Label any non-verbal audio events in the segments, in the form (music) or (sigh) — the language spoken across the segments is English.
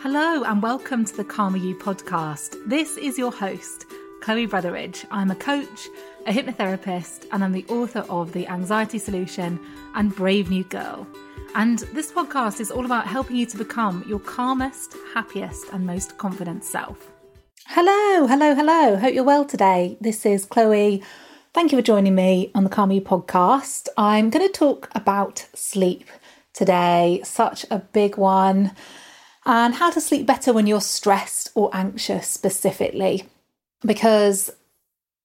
Hello, and welcome to the Calmer You podcast. This is your host, Chloe Brotheridge. I'm a coach, a hypnotherapist, and I'm the author of The Anxiety Solution and Brave New Girl. And this podcast is all about helping you to become your calmest, happiest, and most confident self. Hello, hello, hello. Hope you're well today. This is Chloe. Thank you for joining me on the Calmer You podcast. I'm going to talk about sleep today, such a big one, and how to sleep better when you're stressed or anxious specifically. Because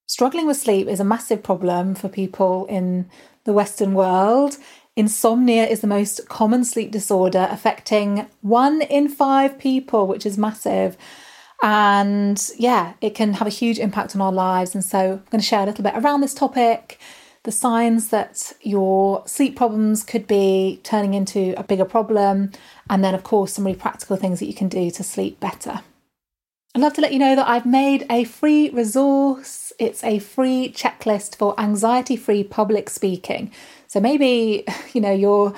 struggling with sleep is a massive problem for people in the Western world. Insomnia is the most common sleep disorder affecting one in five people, which is massive. And yeah, it can have a huge impact on our lives. And so I'm going to share a little bit around this topic, the signs that your sleep problems could be turning into a bigger problem, and then, of course, some really practical things that you can do to sleep better. I'd love to let you know that I've made a free resource. It's a free checklist for anxiety free public speaking. So maybe, (laughs) you know, your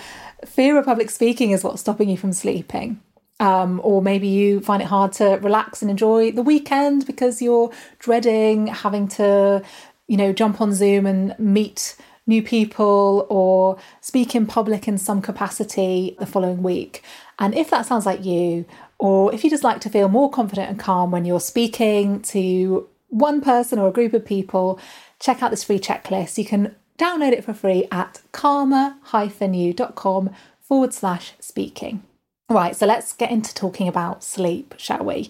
fear of public speaking is what's stopping you from sleeping. Um, or maybe you find it hard to relax and enjoy the weekend because you're dreading having to, you know, jump on Zoom and meet new people or speak in public in some capacity the following week. And if that sounds like you, or if you just like to feel more confident and calm when you're speaking to one person or a group of people, check out this free checklist. You can download it for free at calmer-you.com forward slash speaking. Right, so let's get into talking about sleep, shall we?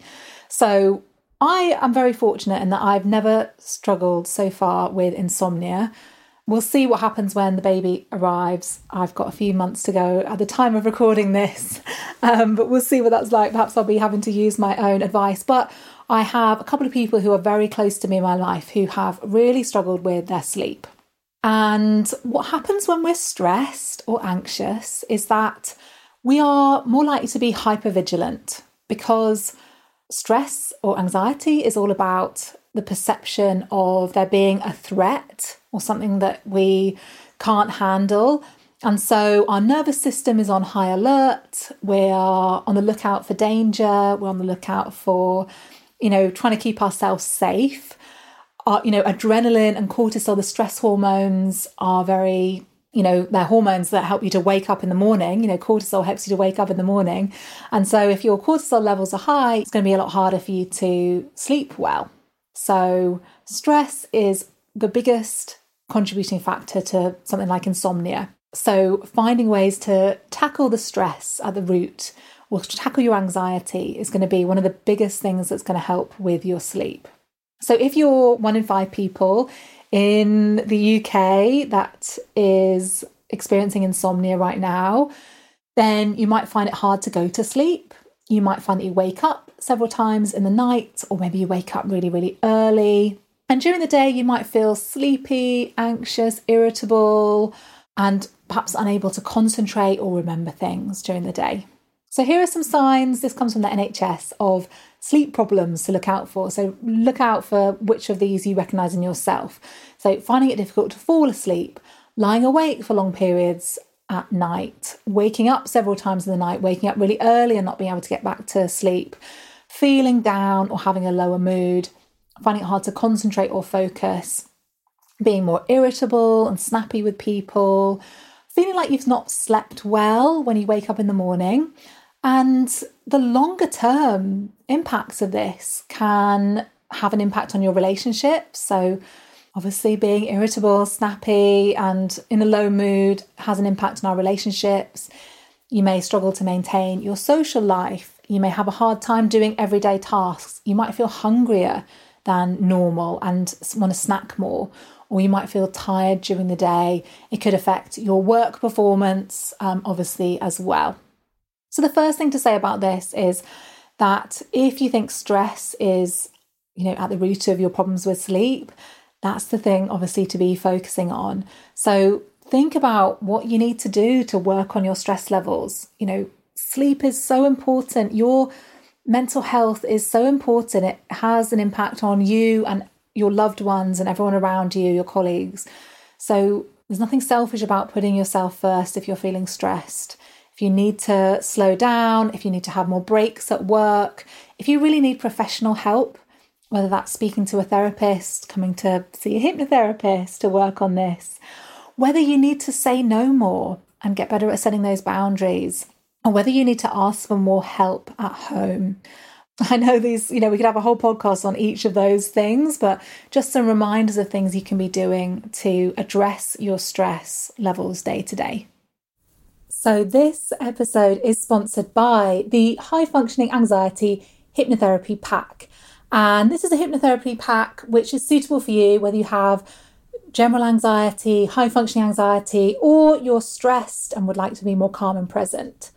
So, I am very fortunate in that I've never struggled so far with insomnia. We'll see what happens when the baby arrives. I've got a few months to go at the time of recording this, (laughs) um, but we'll see what that's like. Perhaps I'll be having to use my own advice. But I have a couple of people who are very close to me in my life who have really struggled with their sleep. And what happens when we're stressed or anxious is that we are more likely to be hypervigilant because stress or anxiety is all about the perception of there being a threat or something that we can't handle. And so our nervous system is on high alert. We are on the lookout for danger. We're on the lookout for, you know, trying to keep ourselves safe are, you know, adrenaline and cortisol, the stress hormones are very, you know, they're hormones that help you to wake up in the morning. You know, cortisol helps you to wake up in the morning. And so if your cortisol levels are high, it's going to be a lot harder for you to sleep well. So stress is the biggest contributing factor to something like insomnia. So finding ways to tackle the stress at the root or to tackle your anxiety is going to be one of the biggest things that's going to help with your sleep. So if you're one in five people in the UK that is experiencing insomnia right now, then you might find it hard to go to sleep. You might find that you wake up several times in the night, or maybe you wake up really, really early. And during the day, you might feel sleepy, anxious, irritable, and perhaps unable to concentrate or remember things during the day. So, here are some signs this comes from the NHS of sleep problems to look out for. So, look out for which of these you recognize in yourself. So, finding it difficult to fall asleep, lying awake for long periods at night, waking up several times in the night, waking up really early and not being able to get back to sleep, feeling down or having a lower mood, finding it hard to concentrate or focus, being more irritable and snappy with people, feeling like you've not slept well when you wake up in the morning. And the longer term impacts of this can have an impact on your relationship. So, obviously, being irritable, snappy, and in a low mood has an impact on our relationships. You may struggle to maintain your social life. You may have a hard time doing everyday tasks. You might feel hungrier than normal and want to snack more, or you might feel tired during the day. It could affect your work performance, um, obviously, as well. So, the first thing to say about this is that if you think stress is, you know, at the root of your problems with sleep, that's the thing, obviously, to be focusing on. So, think about what you need to do to work on your stress levels. You know, sleep is so important. Your mental health is so important. It has an impact on you and your loved ones and everyone around you, your colleagues. So there's nothing selfish about putting yourself first if you're feeling stressed. If you need to slow down, if you need to have more breaks at work, if you really need professional help, whether that's speaking to a therapist, coming to see a hypnotherapist to work on this, whether you need to say no more and get better at setting those boundaries, or whether you need to ask for more help at home. I know these, you know, we could have a whole podcast on each of those things, but just some reminders of things you can be doing to address your stress levels day to day. So, this episode is sponsored by the High Functioning Anxiety Hypnotherapy Pack. And this is a hypnotherapy pack which is suitable for you whether you have general anxiety, high functioning anxiety, or you're stressed and would like to be more calm and present.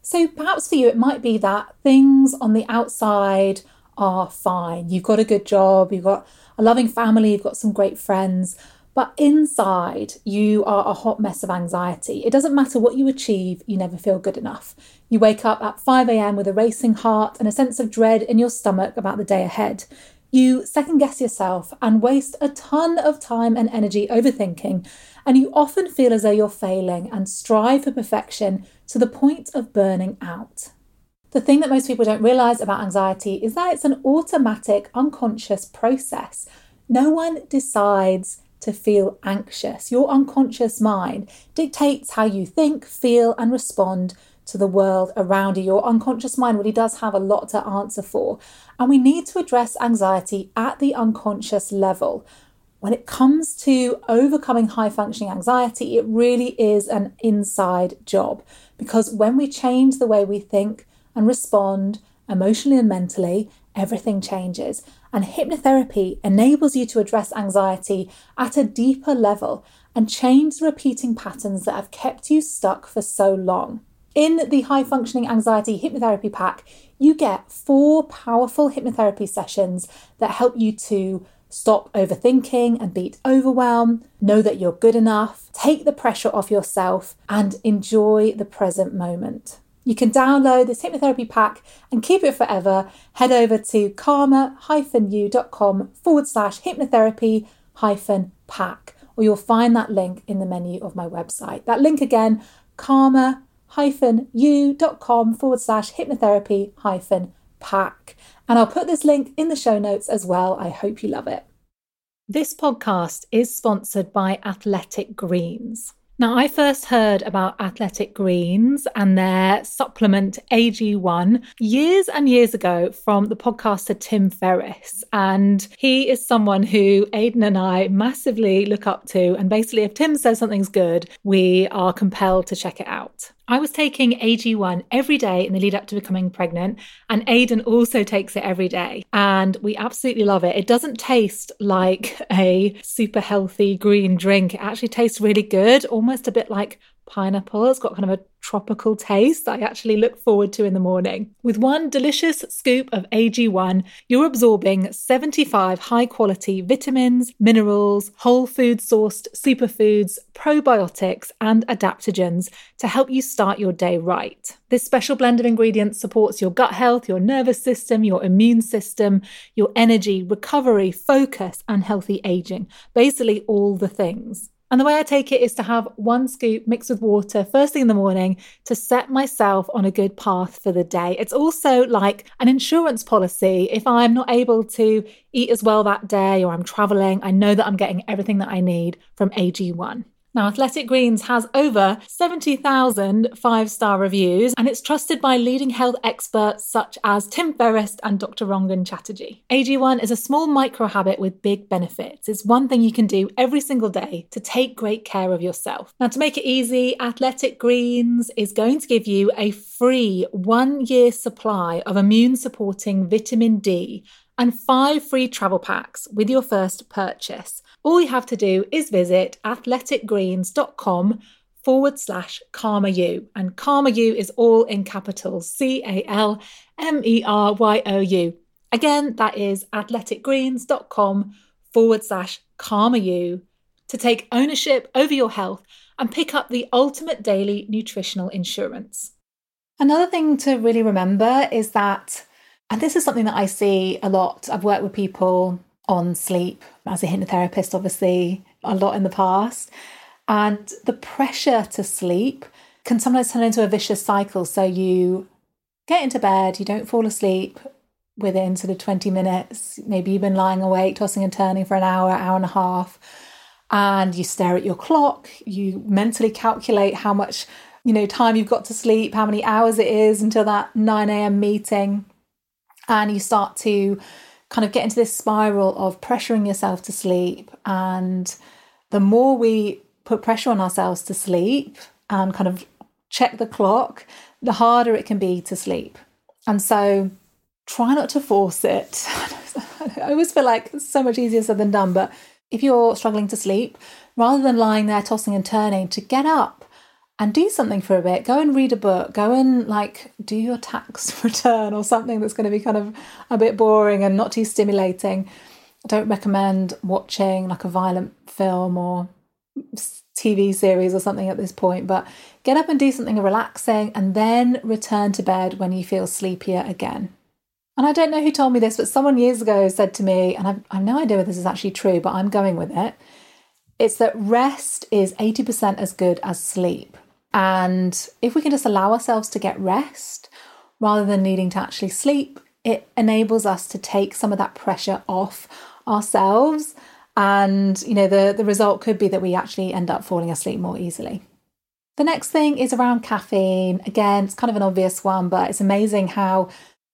So perhaps for you, it might be that things on the outside are fine. You've got a good job, you've got a loving family, you've got some great friends, but inside you are a hot mess of anxiety. It doesn't matter what you achieve, you never feel good enough. You wake up at 5 a.m. with a racing heart and a sense of dread in your stomach about the day ahead. You second guess yourself and waste a ton of time and energy overthinking, and you often feel as though you're failing and strive for perfection to the point of burning out. The thing that most people don't realize about anxiety is that it's an automatic, unconscious process. No one decides to feel anxious. Your unconscious mind dictates how you think, feel, and respond to the world around you. Your unconscious mind really does have a lot to answer for. And we need to address anxiety at the unconscious level. When it comes to overcoming high functioning anxiety, it really is an inside job because when we change the way we think and respond emotionally and mentally, everything changes. And hypnotherapy enables you to address anxiety at a deeper level and change the repeating patterns that have kept you stuck for so long. In the High Functioning Anxiety Hypnotherapy Pack, you get four powerful hypnotherapy sessions that help you to stop overthinking and beat overwhelm, know that you're good enough, take the pressure off yourself, and enjoy the present moment. You can download this hypnotherapy pack and keep it forever. Head over to calmer-you.com forward slash hypnotherapy hyphen pack, or you'll find that link in the menu of my website. That link again, calmer-you.com forward slash hypnotherapy hyphen pack. And I'll put this link in the show notes as well. I hope you love it. This podcast is sponsored by Athletic Greens. Now, I first heard about Athletic Greens and their supplement AG1 years and years ago from the podcaster Tim Ferriss. And he is someone who Aidan and I massively look up to. And basically, if Tim says something's good, we are compelled to check it out. I was taking AG1 every day in the lead up to becoming pregnant, and Aidan also takes it every day. And we absolutely love it. It doesn't taste like a super healthy green drink, it actually tastes really good, almost a bit like pineapple. It's got kind of a tropical taste I actually look forward to in the morning. With one delicious scoop of AG1, you're absorbing 75 high quality vitamins, minerals, whole food sourced superfoods, probiotics, and adaptogens to help you start your day right. This special blend of ingredients supports your gut health, your nervous system, your immune system, your energy, recovery, focus, and healthy aging. Basically, all the things. And the way I take it is to have one scoop mixed with water first thing in the morning to set myself on a good path for the day. It's also like an insurance policy. If I'm not able to eat as well that day or I'm traveling, I know that I'm getting everything that I need from AG1. Now, Athletic Greens has over 70,000 five star reviews and it's trusted by leading health experts such as Tim Ferriss and Dr. Rangan Chatterjee. AG1 is a small micro habit with big benefits. It's one thing you can do every single day to take great care of yourself. Now, to make it easy, Athletic Greens is going to give you a free one year supply of immune supporting vitamin D and five free travel packs with your first purchase. All you have to do is visit athleticgreens.com forward slash Calmer You. And Calmer You is all in capitals C A L M E R Y O U. Again, that is athleticgreens.com forward slash Calmer You to take ownership over your health and pick up the ultimate daily nutritional insurance. Another thing to really remember is that and this is something that I see a lot. I've worked with people on sleep as a hypnotherapist, obviously, a lot in the past. And the pressure to sleep can sometimes turn into a vicious cycle. So you get into bed, you don't fall asleep within sort of 20 minutes. Maybe you've been lying awake, tossing and turning for an hour, hour and a half. And you stare at your clock, you mentally calculate how much, you know, time you've got to sleep, how many hours it is until that 9 a.m. meeting and you start to kind of get into this spiral of pressuring yourself to sleep. And the more we put pressure on ourselves to sleep and kind of check the clock, the harder it can be to sleep. And so try not to force it. (laughs) I always feel like it's so much easier said than done, but if you're struggling to sleep, rather than lying there tossing and turning, to get up and do something for a bit. Go and read a book. Go and like do your tax (laughs) return or something that's going to be kind of a bit boring and not too stimulating. I don't recommend watching like a violent film or TV series or something at this point, but get up and do something relaxing and then return to bed when you feel sleepier again. And I don't know who told me this, but someone years ago said to me, and I've, I've no idea whether this is actually true, but I'm going with it. It's that rest is 80% as good as sleep. And if we can just allow ourselves to get rest rather than needing to actually sleep, it enables us to take some of that pressure off ourselves. And, you know, the, the result could be that we actually end up falling asleep more easily. The next thing is around caffeine. Again, it's kind of an obvious one, but it's amazing how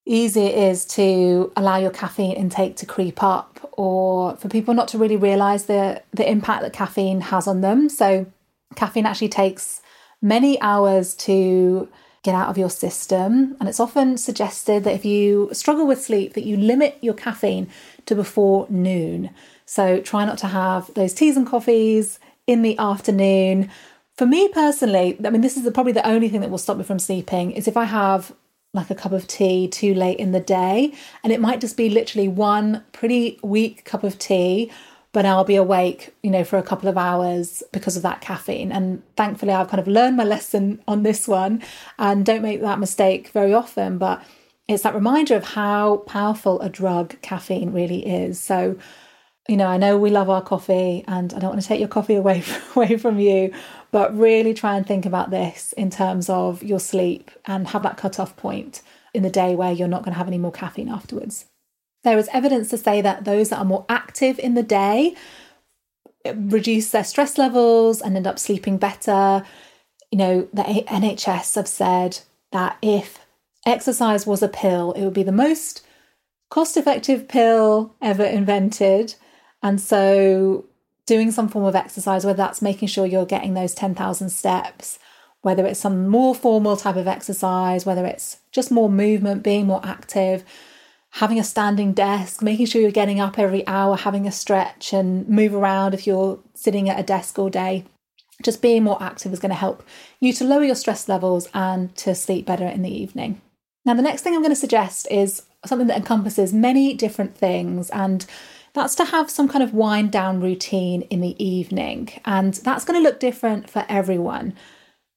easy it is to allow your caffeine intake to creep up or for people not to really realize the the impact that caffeine has on them. So caffeine actually takes many hours to get out of your system. And it's often suggested that if you struggle with sleep that you limit your caffeine to before noon. So try not to have those teas and coffees in the afternoon. For me personally i mean this is probably the only thing that will stop me from sleeping is if i have like a cup of tea too late in the day. And it might just be literally one pretty weak cup of tea but I'll be awake, you know, for a couple of hours because of that caffeine. And thankfully, I've kind of learned my lesson on this one and don't make that mistake very often. But it's that reminder of how powerful a drug caffeine really is. So, you know, I know we love our coffee and I don't want to take your coffee away, (laughs) away from you, but really try and think about this in terms of your sleep and have that cut off point in the day where you're not going to have any more caffeine afterwards. There is evidence to say that those that are more active in the day reduce their stress levels and end up sleeping better. You know, the NHS have said that if exercise was a pill, it would be the most cost effective pill ever invented. And so, doing some form of exercise, whether that's making sure you're getting those 10,000 steps, whether it's some more formal type of exercise, whether it's just more movement, being more active, having a standing desk, making sure you're getting up every hour, having a stretch and move around if you're sitting at a desk all day. Just being more active is going to help you to lower your stress levels and to sleep better in the evening. Now, the next thing I'm going to suggest is something that encompasses many different things, and that's to have some kind of wind down routine in the evening. And that's going to look different for everyone.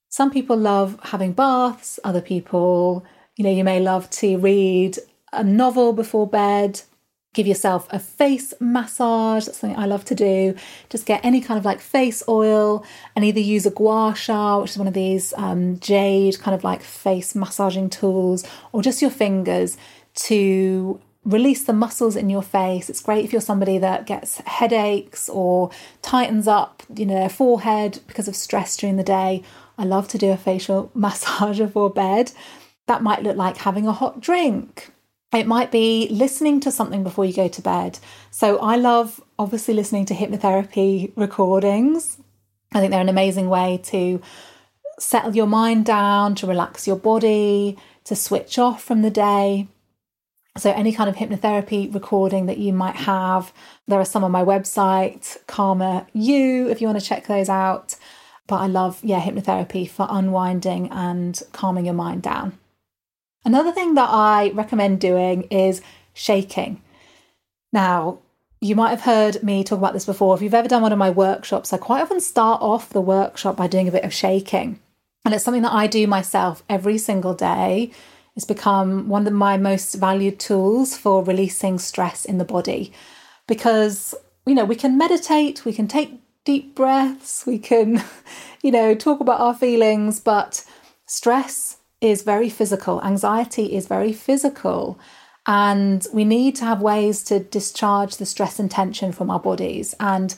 Some people love having baths, other people, you know, you may love to read a novel before bed, give yourself a face massage. That's something I love to do. Just get any kind of like face oil and either use a gua sha, which is one of these um, jade kind of like face massaging tools, or just your fingers to release the muscles in your face. It's great if you're somebody that gets headaches or tightens up, you know, their forehead because of stress during the day. I love to do a facial (laughs) massage before bed. That might look like having a hot drink. It might be listening to something before you go to bed. So I love obviously listening to hypnotherapy recordings. I think they're an amazing way to settle your mind down, to relax your body, to switch off from the day. So, any kind of hypnotherapy recording that you might have, there are some on my website, Calmer You, if you want to check those out. But I love, yeah, hypnotherapy for unwinding and calming your mind down. Another thing that I recommend doing is shaking. Now, you might have heard me talk about this before. If you've ever done one of my workshops, I quite often start off the workshop by doing a bit of shaking. And it's something that I do myself every single day. It's become one of my most valued tools for releasing stress in the body because, you know, we can meditate, we can take deep breaths, we can, (laughs) you know, talk about our feelings, but stress is very physical, anxiety is very physical. And we need to have ways to discharge the stress and tension from our bodies. And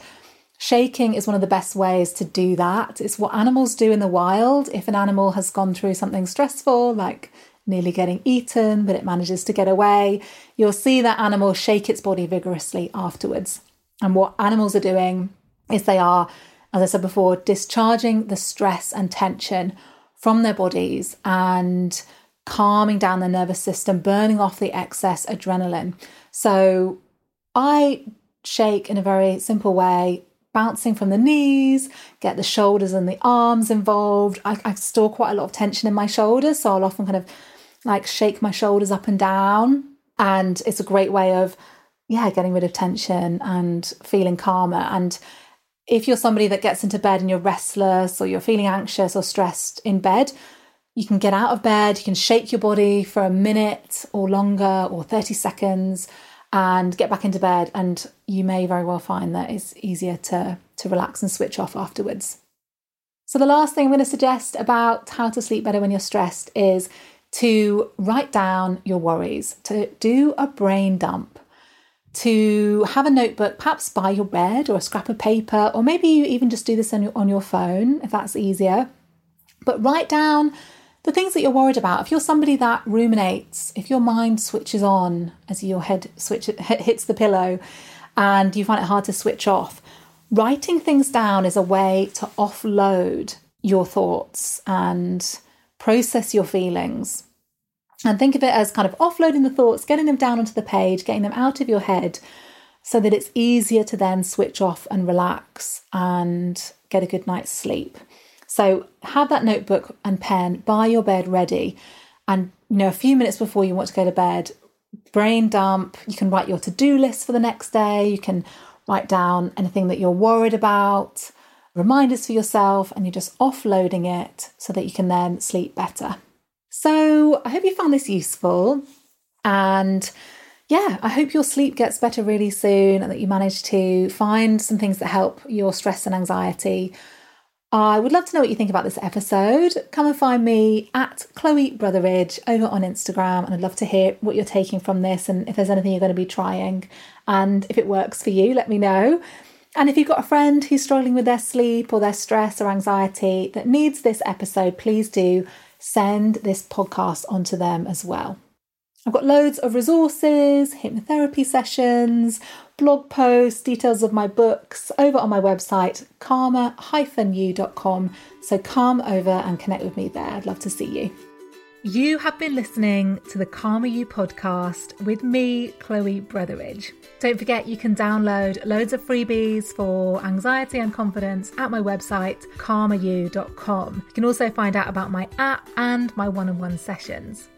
shaking is one of the best ways to do that. It's what animals do in the wild. If an animal has gone through something stressful, like nearly getting eaten, but it manages to get away, you'll see that animal shake its body vigorously afterwards. And what animals are doing is they are, as I said before, discharging the stress and tension from their bodies and calming down the nervous system, burning off the excess adrenaline. So I shake in a very simple way, bouncing from the knees, get the shoulders and the arms involved. I, I store quite a lot of tension in my shoulders, so I'll often kind of like shake my shoulders up and down. And it's a great way of, yeah, getting rid of tension and feeling calmer. And if you're somebody that gets into bed and you're restless or you're feeling anxious or stressed in bed, you can get out of bed, you can shake your body for a minute or longer or 30 seconds and get back into bed. And you may very well find that it's easier to, to relax and switch off afterwards. So, the last thing I'm going to suggest about how to sleep better when you're stressed is to write down your worries, to do a brain dump, to have a notebook, perhaps by your bed or a scrap of paper, or maybe you even just do this on your, on your phone if that's easier. But write down the things that you're worried about. If you're somebody that ruminates, if your mind switches on as your head switch hits the pillow and you find it hard to switch off, writing things down is a way to offload your thoughts and process your feelings. And think of it as kind of offloading the thoughts, getting them down onto the page, getting them out of your head so that it's easier to then switch off and relax and get a good night's sleep. So have that notebook and pen by your bed ready. And you know, a few minutes before you want to go to bed, brain dump. You can write your to-do list for the next day. You can write down anything that you're worried about, reminders for yourself, and you're just offloading it so that you can then sleep better. So I hope you found this useful. And yeah, I hope your sleep gets better really soon and that you manage to find some things that help your stress and anxiety I would love to know what you think about this episode. Come and find me at Chloe Brotheridge over on Instagram, and I'd love to hear what you're taking from this and if there's anything you're going to be trying. And if it works for you, let me know. And if you've got a friend who's struggling with their sleep or their stress or anxiety that needs this episode, please do send this podcast onto them as well. I've got loads of resources, hypnotherapy sessions, blog posts, details of my books over on my website, calmer-you.com. So come over and connect with me there. I'd love to see you. You have been listening to the Calmer You podcast with me, Chloe Brotheridge. Don't forget you can download loads of freebies for anxiety and confidence at my website, calmeryou.com. You can also find out about my app and my one on one sessions.